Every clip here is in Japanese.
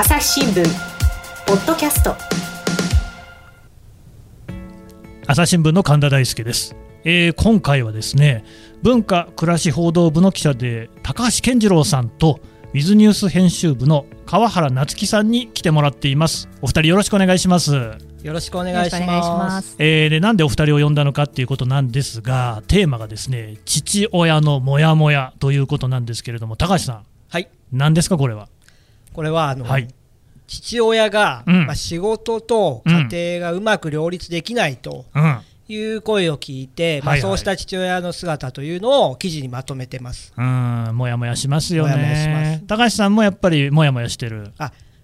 朝日新聞ポッドキャスト。朝日新聞の神田大輔です、えー今回はですね文化暮らし報道部の記者で高橋健次郎さんとウィズニュース編集部の川原夏樹さんに来てもらっています。お二人よろしくお願いします。よろしくお願いしま。す。えーでなんでお二人を呼んだのかっていうことなんですがテーマがですね父親のモヤモヤということなんですけれども高橋さん。はい、何ですかこれは？これはあの、はい。父親が、うん。まあ、仕事と家庭がうまく両立できないとうん。いう声を聞いて、まあ、はいはい。そうした父親の姿というのを記事にまとめてます。うんもやもやしますよね。もやもやします。高橋さんもやっぱりもやもやしてる。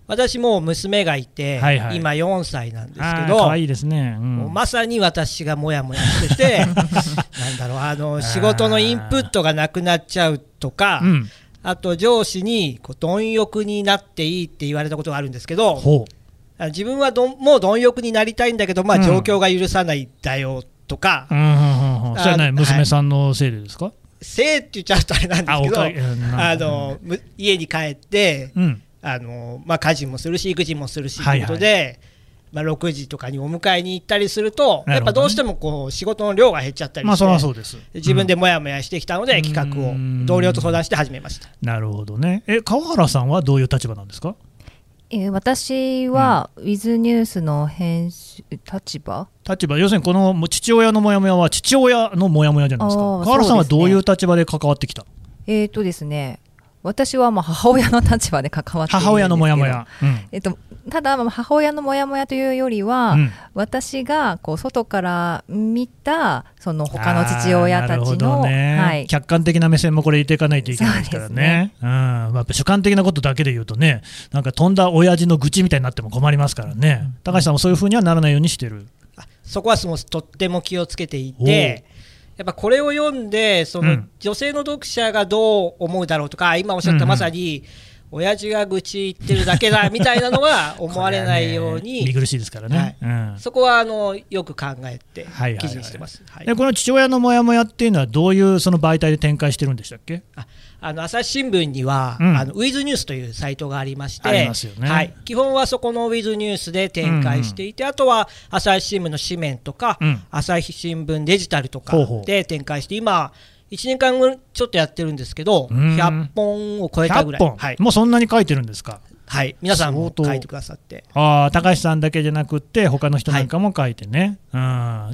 私も娘がいて、はいはい。今4歳なんですけど、可愛いですね、うん。まさに私がもやもやしてて なんだろうあの仕事のインプットがなくなっちゃうとか、うんあと上司にこう貪欲になっていいって言われたことがあるんですけど、自分はどんもう貪欲になりたいんだけど、まあ、うん。状況が許さないんだよとか、うんうんうんうん。それはね。あ娘さんのせいでですか、せいって言っちゃうとあれなんですけど、あのむ家に帰って、うん。あのまあ、家事もするし、育児もするしとはいいうはいことで、まあ、6時とかにお迎えに行ったりすると、やっぱどうしてもこう仕事の量が減っちゃったりして、まあそれはそうです。自分でもやもやしてきたので、企画をうん同僚と相談して始めました。なるほどね。え川原さんはどういう立場なんですか？えー私は、ウィズニュースの編集立場？立場。要するにこの父親のモヤモヤは父親のモヤモヤじゃないですか。川原さんはどういう立場で関わってきた、えっ、とですね私はまあ母親の立場で関わっているんですけど。母親のモヤモヤ、うん。えっと、ただまあ母親のモヤモヤというよりは、うん。私がこう外から見たその他の父親たちの、どね。はい、客観的な目線もこれ入れていかないといけないですからね。うん。まあ主観的なことだけで言うとねなんか飛んだ親父の愚痴みたいになっても困りますからね、高橋さんもそういうふうにはならないようにしてる。あそこはもうとっても気をつけていて、やっぱこれを読んで、そのうん。女性の読者がどう思うだろうとか、今おっしゃっうんうん。たまさに、親父が愚痴言ってるだけだみたいなの は思われないようこれはね見に、苦しいですからね、うん。そこはあのよく考えてはいはいはい記事にしてます。はいでこの父親のモヤモヤっていうのはどういうその媒体で展開してるんでしたっけ？ああの朝日新聞には、うん。あのウィズニュースというサイトがありまして、ありますよね。はい、基本はそこのウィズニュースで展開していて、あとは朝日新聞の紙面とか、うん。朝日新聞デジタルとかで展開して、今、1年間ぐちょっとやってるんですけど、うん。100本を超えたぐら100い、本、はい。もうそんなに書いてるんですか？はい、皆さんも書いてくださって、ああ高橋さんだけじゃなくって他の人なんかも書いてね、うん。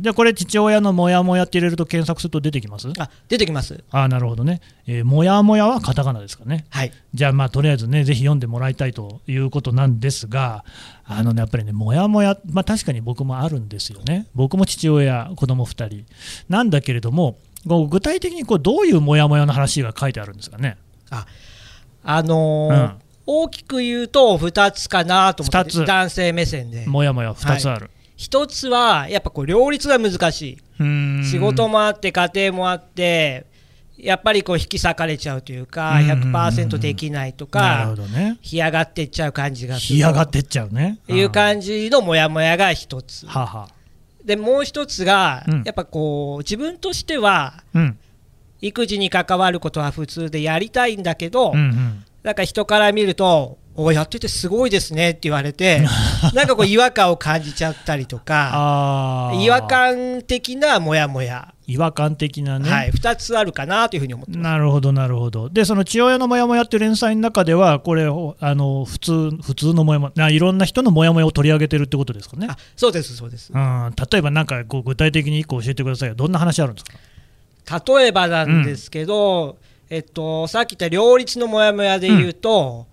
じゃあこれ父親のモヤモヤって入れると検索すると出てきます？あ出てきます、ああなるほどね、えー、モヤモヤはカタカナですかね。はい、じゃあまあとりあえずねぜひ読んでもらいたいということなんですがあのねやっぱりねモヤモヤまあ確かに僕もあるんですよね。僕も父親子供2人。なんだけれども具体的にこうどういうモヤモヤの話が書いてあるんですかね？あのーうん。大きく言うと2つかなと思って二つ。男性目線で。モヤモヤ2つある、一つはやっぱこう両立が難しい。仕事もあって家庭もあってやっぱりこう引き裂かれちゃうというかうん。うんうんうん100%できないとなるほかどね。干上がってっちゃう感じがする干上がってっちゃうね。という感じのモヤモヤが一つ。はあは。あでもう一つがうん。やっぱこう自分としてはうん。育児に関わることは普通でやりたいんだけどうんうん。なんか人から見るとおやっててすごいですねって言われて なんかこう違和感を感じちゃったりとか違和感的なモヤモヤ違和感的なね、はい、2つあるかなというふうに思ってます。なるほどなるほど。でその父親のモヤモヤっていう連載の中ではこれをあの普通普通のモヤモヤないろんな人のモヤモヤを取り上げてるってことですかね。あそうです、そうです。うん、例えばなんかこう具体的に1個教えてくださいよ。どんな話あるんですか？例えばなんですけど、えっと、さっき言った両立のモヤモヤで言うと、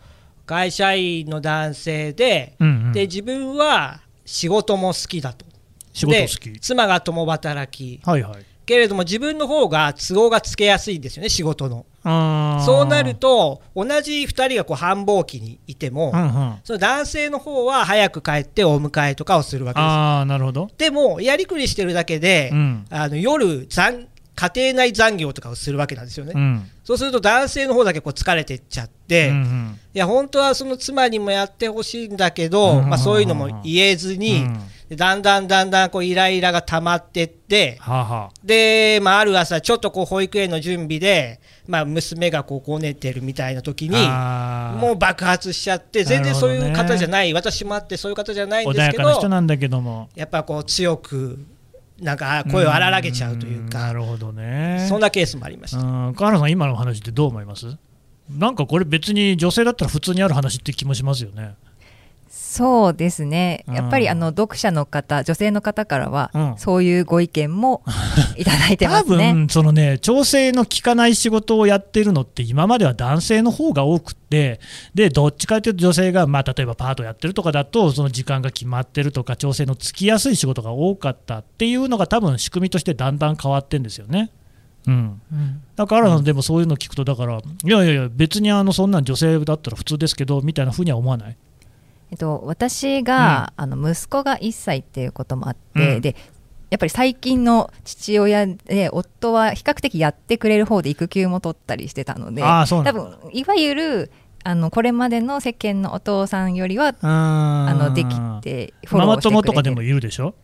会社員の男性で,、うんうん。で自分は仕事も好きだと。仕事好でき妻が共働き。はいはいけれども自分の方が都合がつけやすいんですよね仕事の。そうなると同じ2人がこう繁忙期にいても、うんうん。その男性の方は早く帰ってお迎えとかをするわけですああなるほど、でもやりくりしてるだけで、うん。あの夜残家庭内残業とかをするわけなんですよね、うん。そうすると男性の方だけこう疲れてっちゃって、うんういんや本当はその妻にもやってほしいんだけど、うんまあ、そういうのも言えずに、うんでだんだんだんだんこうイライラが溜まってってはあはで、まあ、ある朝ちょっとこう保育園の準備で、まあ、娘がこうごねてるみたいな時にもう爆発しちゃって全然そういう方じゃない、私もあってそういう方じゃないんですけどかな人なんだけども。やっぱこう強くなんか声を荒らげちゃうというなかるほどね。そんなケースもありました。うん。川原さん今の話ってどう思います？なんかこれ別に女性だったら普通にある話って気もしますよねそうですね、うん。やっぱりあの読者の方、女性の方からは、うん。そういうご意見も いただいてま多すね。分そのね調整の効かない仕事をやってるのって今までは男性の方が多くってでどっちかというと女性が、まあ、例えばパートやってるとかだとその時間が決まってるとか調整のつきやすい仕事が多かったっていうのが多分仕組みとしてだんだん変わってんですよね。うん、うん。だから、でもそういうの聞くとだからいやいやいや別にあのそんなん女性だったら普通ですけどみたいなふうには思わない？えっと、私が、あの息子が1歳っていうこともあって、うん。でやっぱり最近の父親で夫は比較的やってくれる方で育休も取ったりしてたのであーそうな多分いわゆるあのこれまでの世間のお父さんよりはああのできてフォママローしてくれて友とかでもいるでしょ？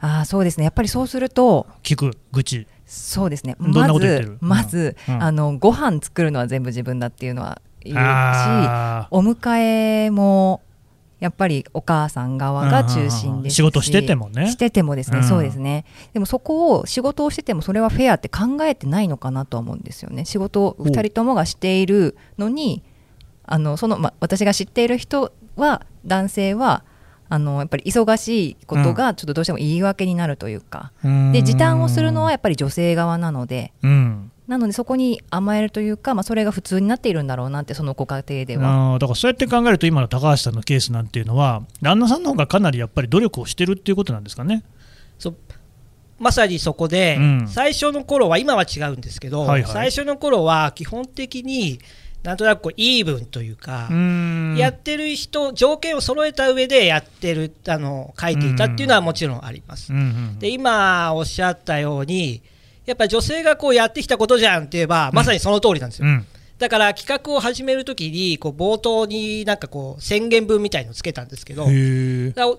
ああそうですね。やっぱりそうすると聞く愚痴。そうですね。まずまず、うん。うん。あのご飯作るのは全部自分だっていうのは言うしお迎えもやっぱりお母さん側が中心ですし。仕事しててもね。しててもですね、うん。そうですね。でもそこを仕事をしててもそれはフェアって考えてないのかなとは思うんですよね。仕事を2人ともがしているのにあのその、ま、私が知っている人は男性はあのやっぱり忙しいことがちょっとどうしても言い訳になるというか、で時短をするのはやっぱり女性側なので。うんなのでそこに甘えるというか、まあ、それが普通になっているんだろうなってそのご家庭では。だからそうやって考えると今の高橋さんのケースなんていうのは旦那さんの方がかなりやっぱり努力をしてるっていうことなんですかね？そうまさにそこで、うん最初の頃は今は違うんですけど、はいはい最初の頃は基本的になんとなくこうイーブンというか、やってる人条件を揃えた上でやってるあの書いていたっていうのはもちろんあります。うんうんで今おっしゃったようにやっぱり女性がこうやってきたことじゃんって言えばまさにその通りなんですよ。うん。だから企画を始めるときにこう冒頭になんかこう宣言文みたいのをつけたんですけど、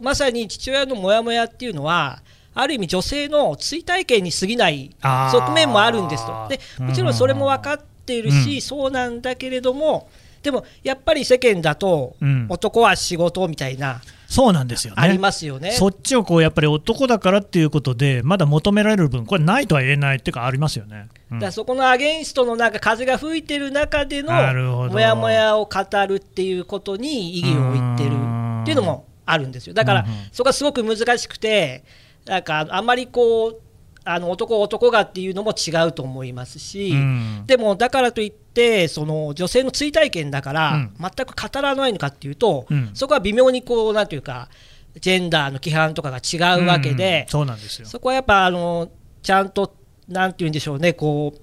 まさに父親のモヤモヤっていうのはある意味女性の追体験に過ぎない側面もあるんですと。でもちろんそれも分かっているし、うん。そうなんだけれどもでもやっぱり世間だとうん。男は仕事みたいな、そうなんですよね。ありますよね。そっちをこうやっぱり男だからっていうことでまだ求められる分これないとは言えないっていうかありますよね。うんだそこのアゲンストのなんか風が吹いてる中でのなるほどモヤモヤを語るっていうことに意義を置いてるっていうのもあるんですよだからそこはすごく難しくてなんかあまりこうあの男男がっていうのも違うと思いますし、うんでもだからといってその女性の追体験だから、うん。全く語らないのかっていうと、うん。そこは微妙にこうなんていうかジェンダーの規範とかが違うわけで、うん。そうなんですよ。そこはやっぱあのちゃんとなんて言うんでしょうねこう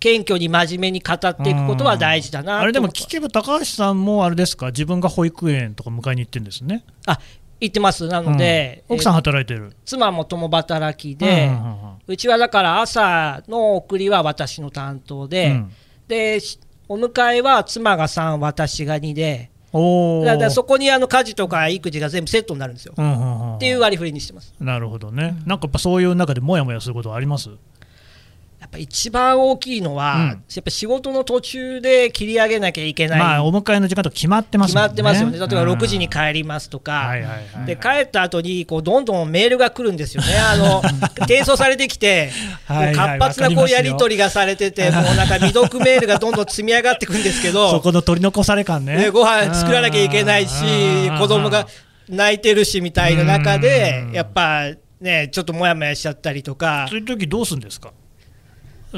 謙虚に真面目に語っていくことは大事だなあれでもと聞けば高橋さんもあれですか？自分が保育園とか迎えに行ってるんですね。あ言ってます。なので、うん。奥さんえ働いてる？妻も共働きで、うんうんうんうん。うちはだから朝の送りは私の担当で、うんでしお迎えは妻が3私が2でおー。だからそこにあの家事とか育児が全部セットになるんですよ、うんうんうんうん。っていう割り振りにしてます。なるほどね、なんかやっぱそういう中でもやもやすることはあります？やっぱ一番大きいのは、うん。やっぱ仕事の途中で切り上げなきゃいけない、まあお迎えの時間とか決まってますね。まってますよね、例えばうん。6時に帰りますとか、で帰った後にこうどんどんメールが来るんですよね、あの 転送されてきて、はいはいもう活発なこうやり取りがされてて、もうなんか未読メールがどんどん積み上がっていくんですけそど、この取り残され感ね。でご飯作らなきゃいけないしうん、子供が泣いてるしみたいな中でうん、やっぱね、ちょっともやもやしちゃったりとか。そう、いう時どうするんですか？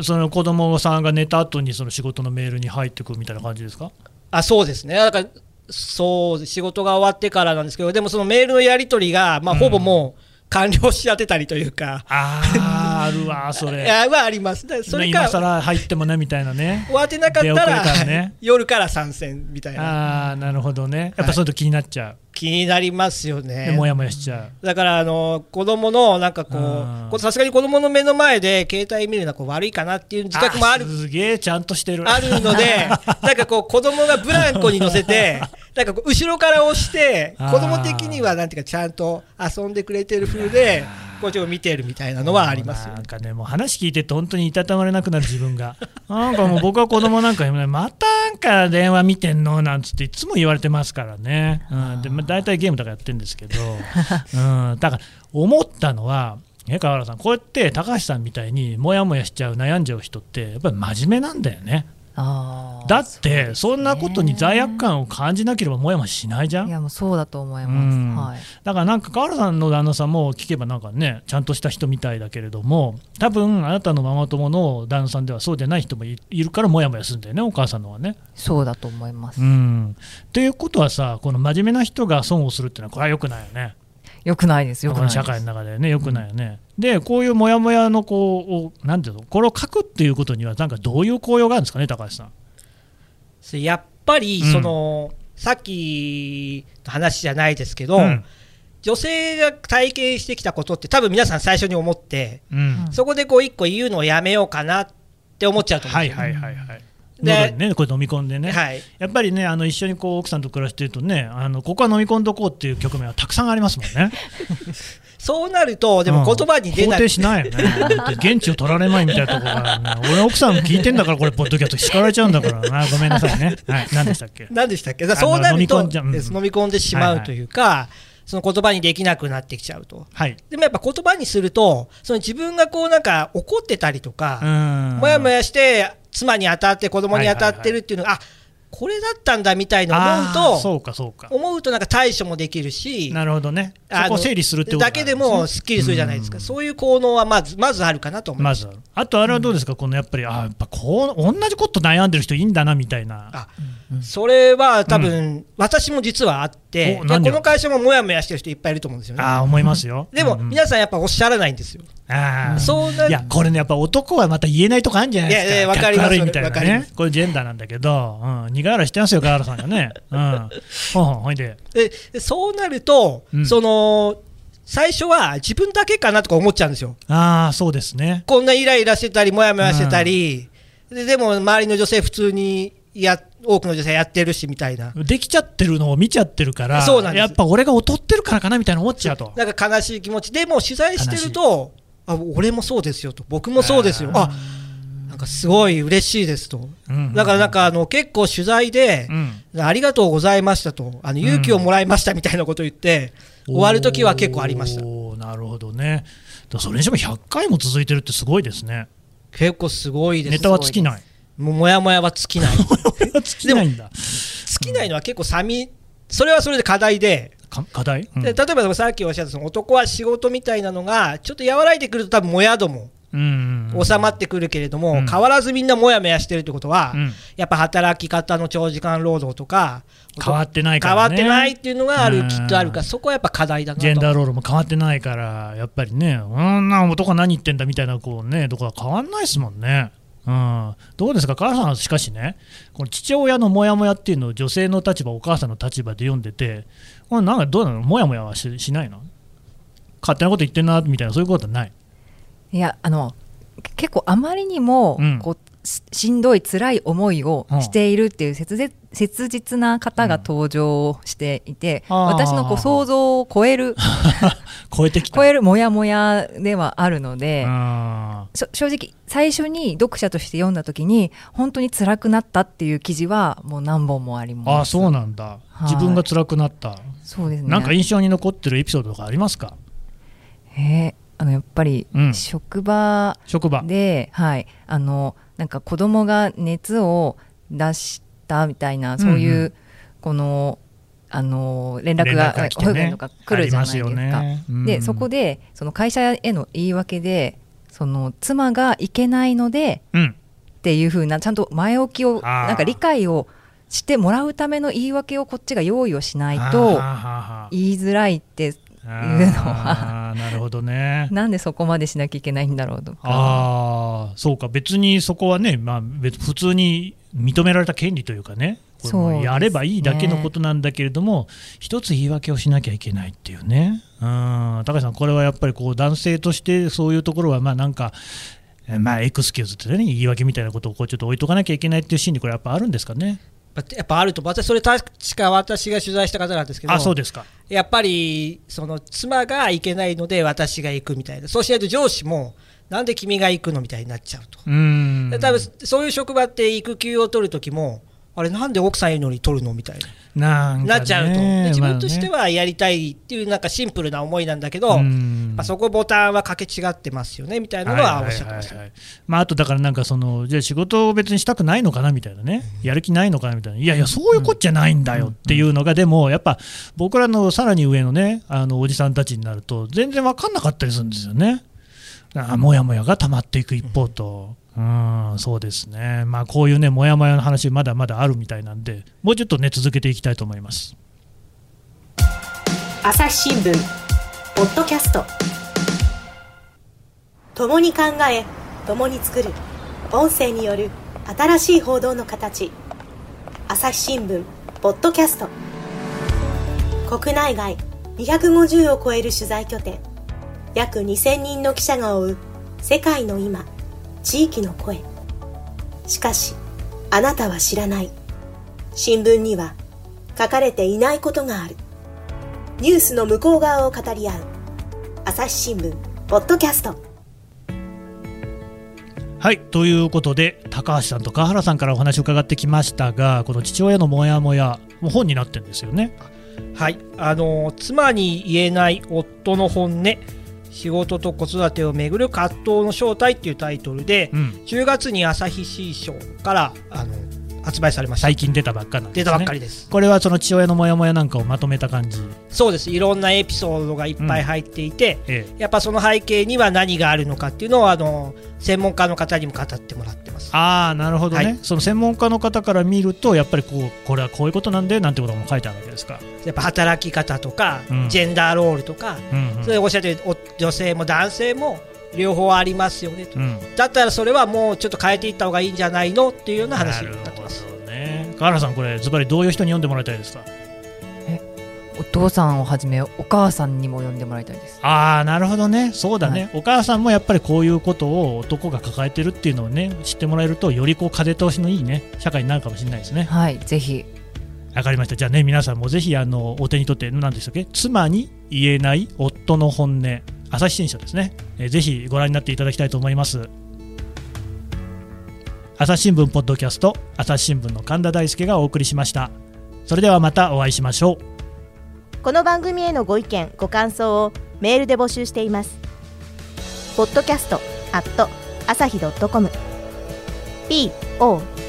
その子供さんが寝た後にその仕事のメールに入ってくるみたいな感じですか？あそうですね、だからそう仕事が終わってからなんですけど、でもそのメールのやり取りが、まあ、うん。ほぼもう完了しちゃってたりというか、あーあるわ そいれやはあります。だからそれか今更入ってもねみたいなね。終わってなかったら、たらね。夜から参戦みたいな。ああなるほどね。やっぱそうい。うと気になっちゃう、気になりますよでもね。やもやしちゃう。だからあの子供のなんかこうさすがに子供の目の前で携帯見るのはこう悪いかなっていう自覚もある。すげえちゃんとしてる。あるので なんかこう子供がブランコに乗せてなんかこう後ろから押して子供的にはなんていうかちゃんと遊んでくれてる風でこっちを見てるみたいなのはありますよなんかね、もう話聞いてて、本当にいたたまれなくなる自分が、なんかもう僕は子供なんかにもね、またなんか電話見てんのなんつって、いつも言われてますからね、うん、でまあ大体ゲームとかやってるんですけど、うん、だから思ったのは、ね、川原さん、こうやって高橋さんみたいにもやもやしちゃう、悩んじゃう人って、やっぱり真面目なんだよね。だって、そんなことに罪悪感を感じなければ、もやもやしないじゃん。いやもうそうだと思います、うんはいだからなんか川原さんの旦那さんも聞けばなんかねちゃんとした人みたいだけれども多分あなたのママ友の旦那さんではそうじゃない人もいいるからもやもやするんだよねお母さんのはね。そうだと思います、うんということはさこの真面目な人が損をするっていうのはこれは良くないよね。よくないですよくこのないです社会の中でね良くないよね。でこういうもやもやのこうなんていうの？これを書くっていうことにはなんかどういう効用があるんですかね高橋さん。やっぱりうんその、さっきの話じゃないですけど、うん女性が体験してきたことって多分皆さん最初に思ってうんそこでこう一個言うのをやめようかなって思っちゃうと思うんはいですよ。はいはいはい。で喉にねこれ飲み込んでね。はいやっぱりね、あの一緒にこう奥さんと暮らしてるとね、あのここは飲み込んどこうっていう局面はたくさんありますもんね。そうなるとでも言葉に出ない、うんしないよね。現地を取られまいみたいなところからね、俺奥さん聞いてんだからこれポッドキャスト叱られちゃうんだからな、ごめんなさいね。はい、何でしたっけ？何でしたっけ？そうなると飲みううん飲み込んでしまうというか、その言葉にできなくなってきちゃうと。はい。でもやっぱ言葉にするとその自分がこうなんか怒ってたりとか、うんもやもやして妻に当たって子供に当たってるっていうのが、あこれだったんだみたいな思うとそうかそうか。思うとなんか対処もできるしなるほどね。そこを整理するってことだけでもすっきりするじゃないですか、そういう効能はまずまずあるかなと思いま。ますずあとあれはどうですか、このやっぱり、あやっぱこう同じこと悩んでる人いいんだなみたいな。あそれは多分、私も実はあってこの会社ももやもやしてる人いっぱいいると思うんですよね。あー思いますよ。でも、皆さんやっぱおっしゃらないんですよ。あー。そうないやこれねやっぱ男はまた言えないとこあるんじゃないですか。いやいやわかります悪いみたいなねこれジェンダーなんだけど、うん、苦笑いしてますよ川原さんがね。うん。ほんほんで。ででそうなると、うん。その最初は自分だけかなとか思っちゃうんですよ。ああそうですね。こんなイライラしてたり、もやもやしてたり、ででも周りの女性、普通にや多くの女性やってるしみたいな、できちゃってるのを見ちゃってるからそうなんです。やっぱ俺が劣ってるからかなみたいな思っちゃうと。なんか悲しい気持ち、でも取材してると、あ俺もそうですよと、僕もそうですよ、あなんかすごい嬉しいですと、うんだからなんかあの結構取材でう、ん。ありがとうございましたと、あの勇気をもらいましたみたいなこと言って、終わるときは結構ありました。なるほどね。それにしても100回も続いてるってすごいですね。結構すごいです。ネタは尽きないもやもやは尽きない。尽きないんだ。尽きないのは結構寂それはそれで課題で、か課題、うん。で例えばさっきおっしゃったその男は仕事みたいなのがちょっと和らいでくると多分もやども収まってくるけれども、うん。変わらずみんなもやもやしてるってことは、うん。やっぱ働き方の長時間労働とか変わってないか変わらねってないっていうのがある、うん。きっとあるからそこはやっぱ課題だなと。ジェンダーロールも変わってないから、やっぱりね、うんな男は何言ってんだみたいな、こうね、とこは変わんないですもんね。うん、どうですか、母さんはしかしね、この父親のモヤモヤっていうのを女性の立場、お母さんの立場で読んでて、これなんかどうなの、モヤモヤはししないの？勝手なこと言ってんなみたいな、そういうことはない？いやあの結構あまりにも、うん。こうししんどい辛い思いをしているっていう切実切実な方が登場していて、うん。私のこう想像を超える 超えてきた。超えるモヤモヤではあるので、正直最初に読者として読んだ時に本当に辛くなったっていう記事はもう何本もあります。あ、そうなんだ、はい。自分が辛くなった、そうですね。なんか印象に残ってるエピソードとかありますか、えーあのやっぱりうん。職場職場。で、はい、あのなんか子供が熱を出したみたいな、そううん。いううこのあの連絡が保育園とか来るじゃないですか。ね。うん。でそこでその会社への言い訳でその妻がいけないのでうん、っていう風なちゃんと前置きをなんか理解をしてもらうための言い訳をこっちが用意をしないはと言いづらいってあいうのはなるほどね。なんでそこまでしなきゃいけないんだろうとか。ああそうか別にそこはね、まあ、別普通に認められた権利というかねやればいいだけのことなんだけれども、一つ言い訳をしなきゃいけないっていうねうん高橋さんこれはやっぱりこう男性としてそういうところはまあなんかえまあエクスキューズってね言い訳みたいなことをこうちょっと置いとかなきゃいけないっていうシーンにこれやっぱあるんですかね。やっぱあると私それ確か私が取材した方なんですけどあそうですか。やっぱりその妻が行けないので私が行くみたいな。そうしないと上司もなんで君が行くのみたいになっちゃうと。うん。で多分そういう職場って育休を取る時もあれなんで奥さんいるのに取るのみたいな。ねなっちゃうと。で自分としてまはやりたいっていうなんかシンプルな思いなんだけど、まあ、そこボタンは掛け違ってますよねみたいなのはおっしゃってました、まあ、あとだからなんかそのじゃあ仕事を別にしたくないのかなみたいなね。やる気ないのかなみたいな。いやいやそういうこっちゃないんだよっていうのがでもやっぱ僕らのさらに上のねあのおじさんたちになると全然分かんなかったりするんですよね。あもやもやが溜まっていく一方と、うん、そうですね、まあ、こういうね、もやもやの話、まだまだあるみたいなんで、もうちょっとね、続けていきたいと思います。朝日新聞ポッドキャスト。共に考え共に作る。音声による新しい報道の形。朝日新聞ポッドキャスト。国内外250を超える取材拠点。約2000人の記者が追う世界の今。地域の声。しかしあなたは知らない。新聞には書かれていないことがある。ニュースの向こう側を語り合う。朝日新聞ポッドキャスト。はいということで、高橋さんと川原さんからお話を伺ってきましたが、この父親のモヤモヤ、もう本になってるんですよね。はい、あの妻に言えない夫の本音仕事と子育てをめぐる葛藤の正体っていうタイトルで、うん、10月に朝日新書からあの発売されました。最近出たばっかなんですね。出たばっかりです。これはその父親のモヤモヤなんかをまとめた感じ、そうです。いろんなエピソードがいっぱい入っていて、ええ、やっぱその背景には何があるのかっていうのをあの専門家の方にも語ってもらってます。ああなるほどね、はい。その専門家の方から見るとやっぱりこうこれはこういうことなんでなんてことも書いてあるわけですか、やっぱ働き方とか、うん。ジェンダーロールとか、うんうん。それおっしゃってるお女性も男性も両方ありますよねと、うん、だったらそれはもうちょっと変えていった方がいいんじゃないのっていうような話になってます。なるほどね川原さんこれズバリどういう人に読んでもらいたいですか？お父さんをはじめお母さんにも呼んでもらいたいです。ああなるほどね。そうだね、お母さんもやっぱりこういうことを男が抱えてるっていうのをね知ってもらえるとよりこう風通しのいいね社会になるかもしれないですね。はいぜひ。わかりました。じゃあね皆さんもぜひあのお手に取って何でしたっけ？妻に言えない夫の本音朝日新書ですね、えーぜひご覧になっていただきたいと思います朝日新聞ポッドキャスト朝日新聞の神田大輔がお送りしました。それではまたお会いしましょう。この番組へのご意見ご感想をメールで募集しています。ポッドキャストアット朝日ドットコム。Podcast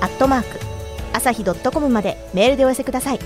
アットマーク朝日ドットコムまでメールでお寄せください。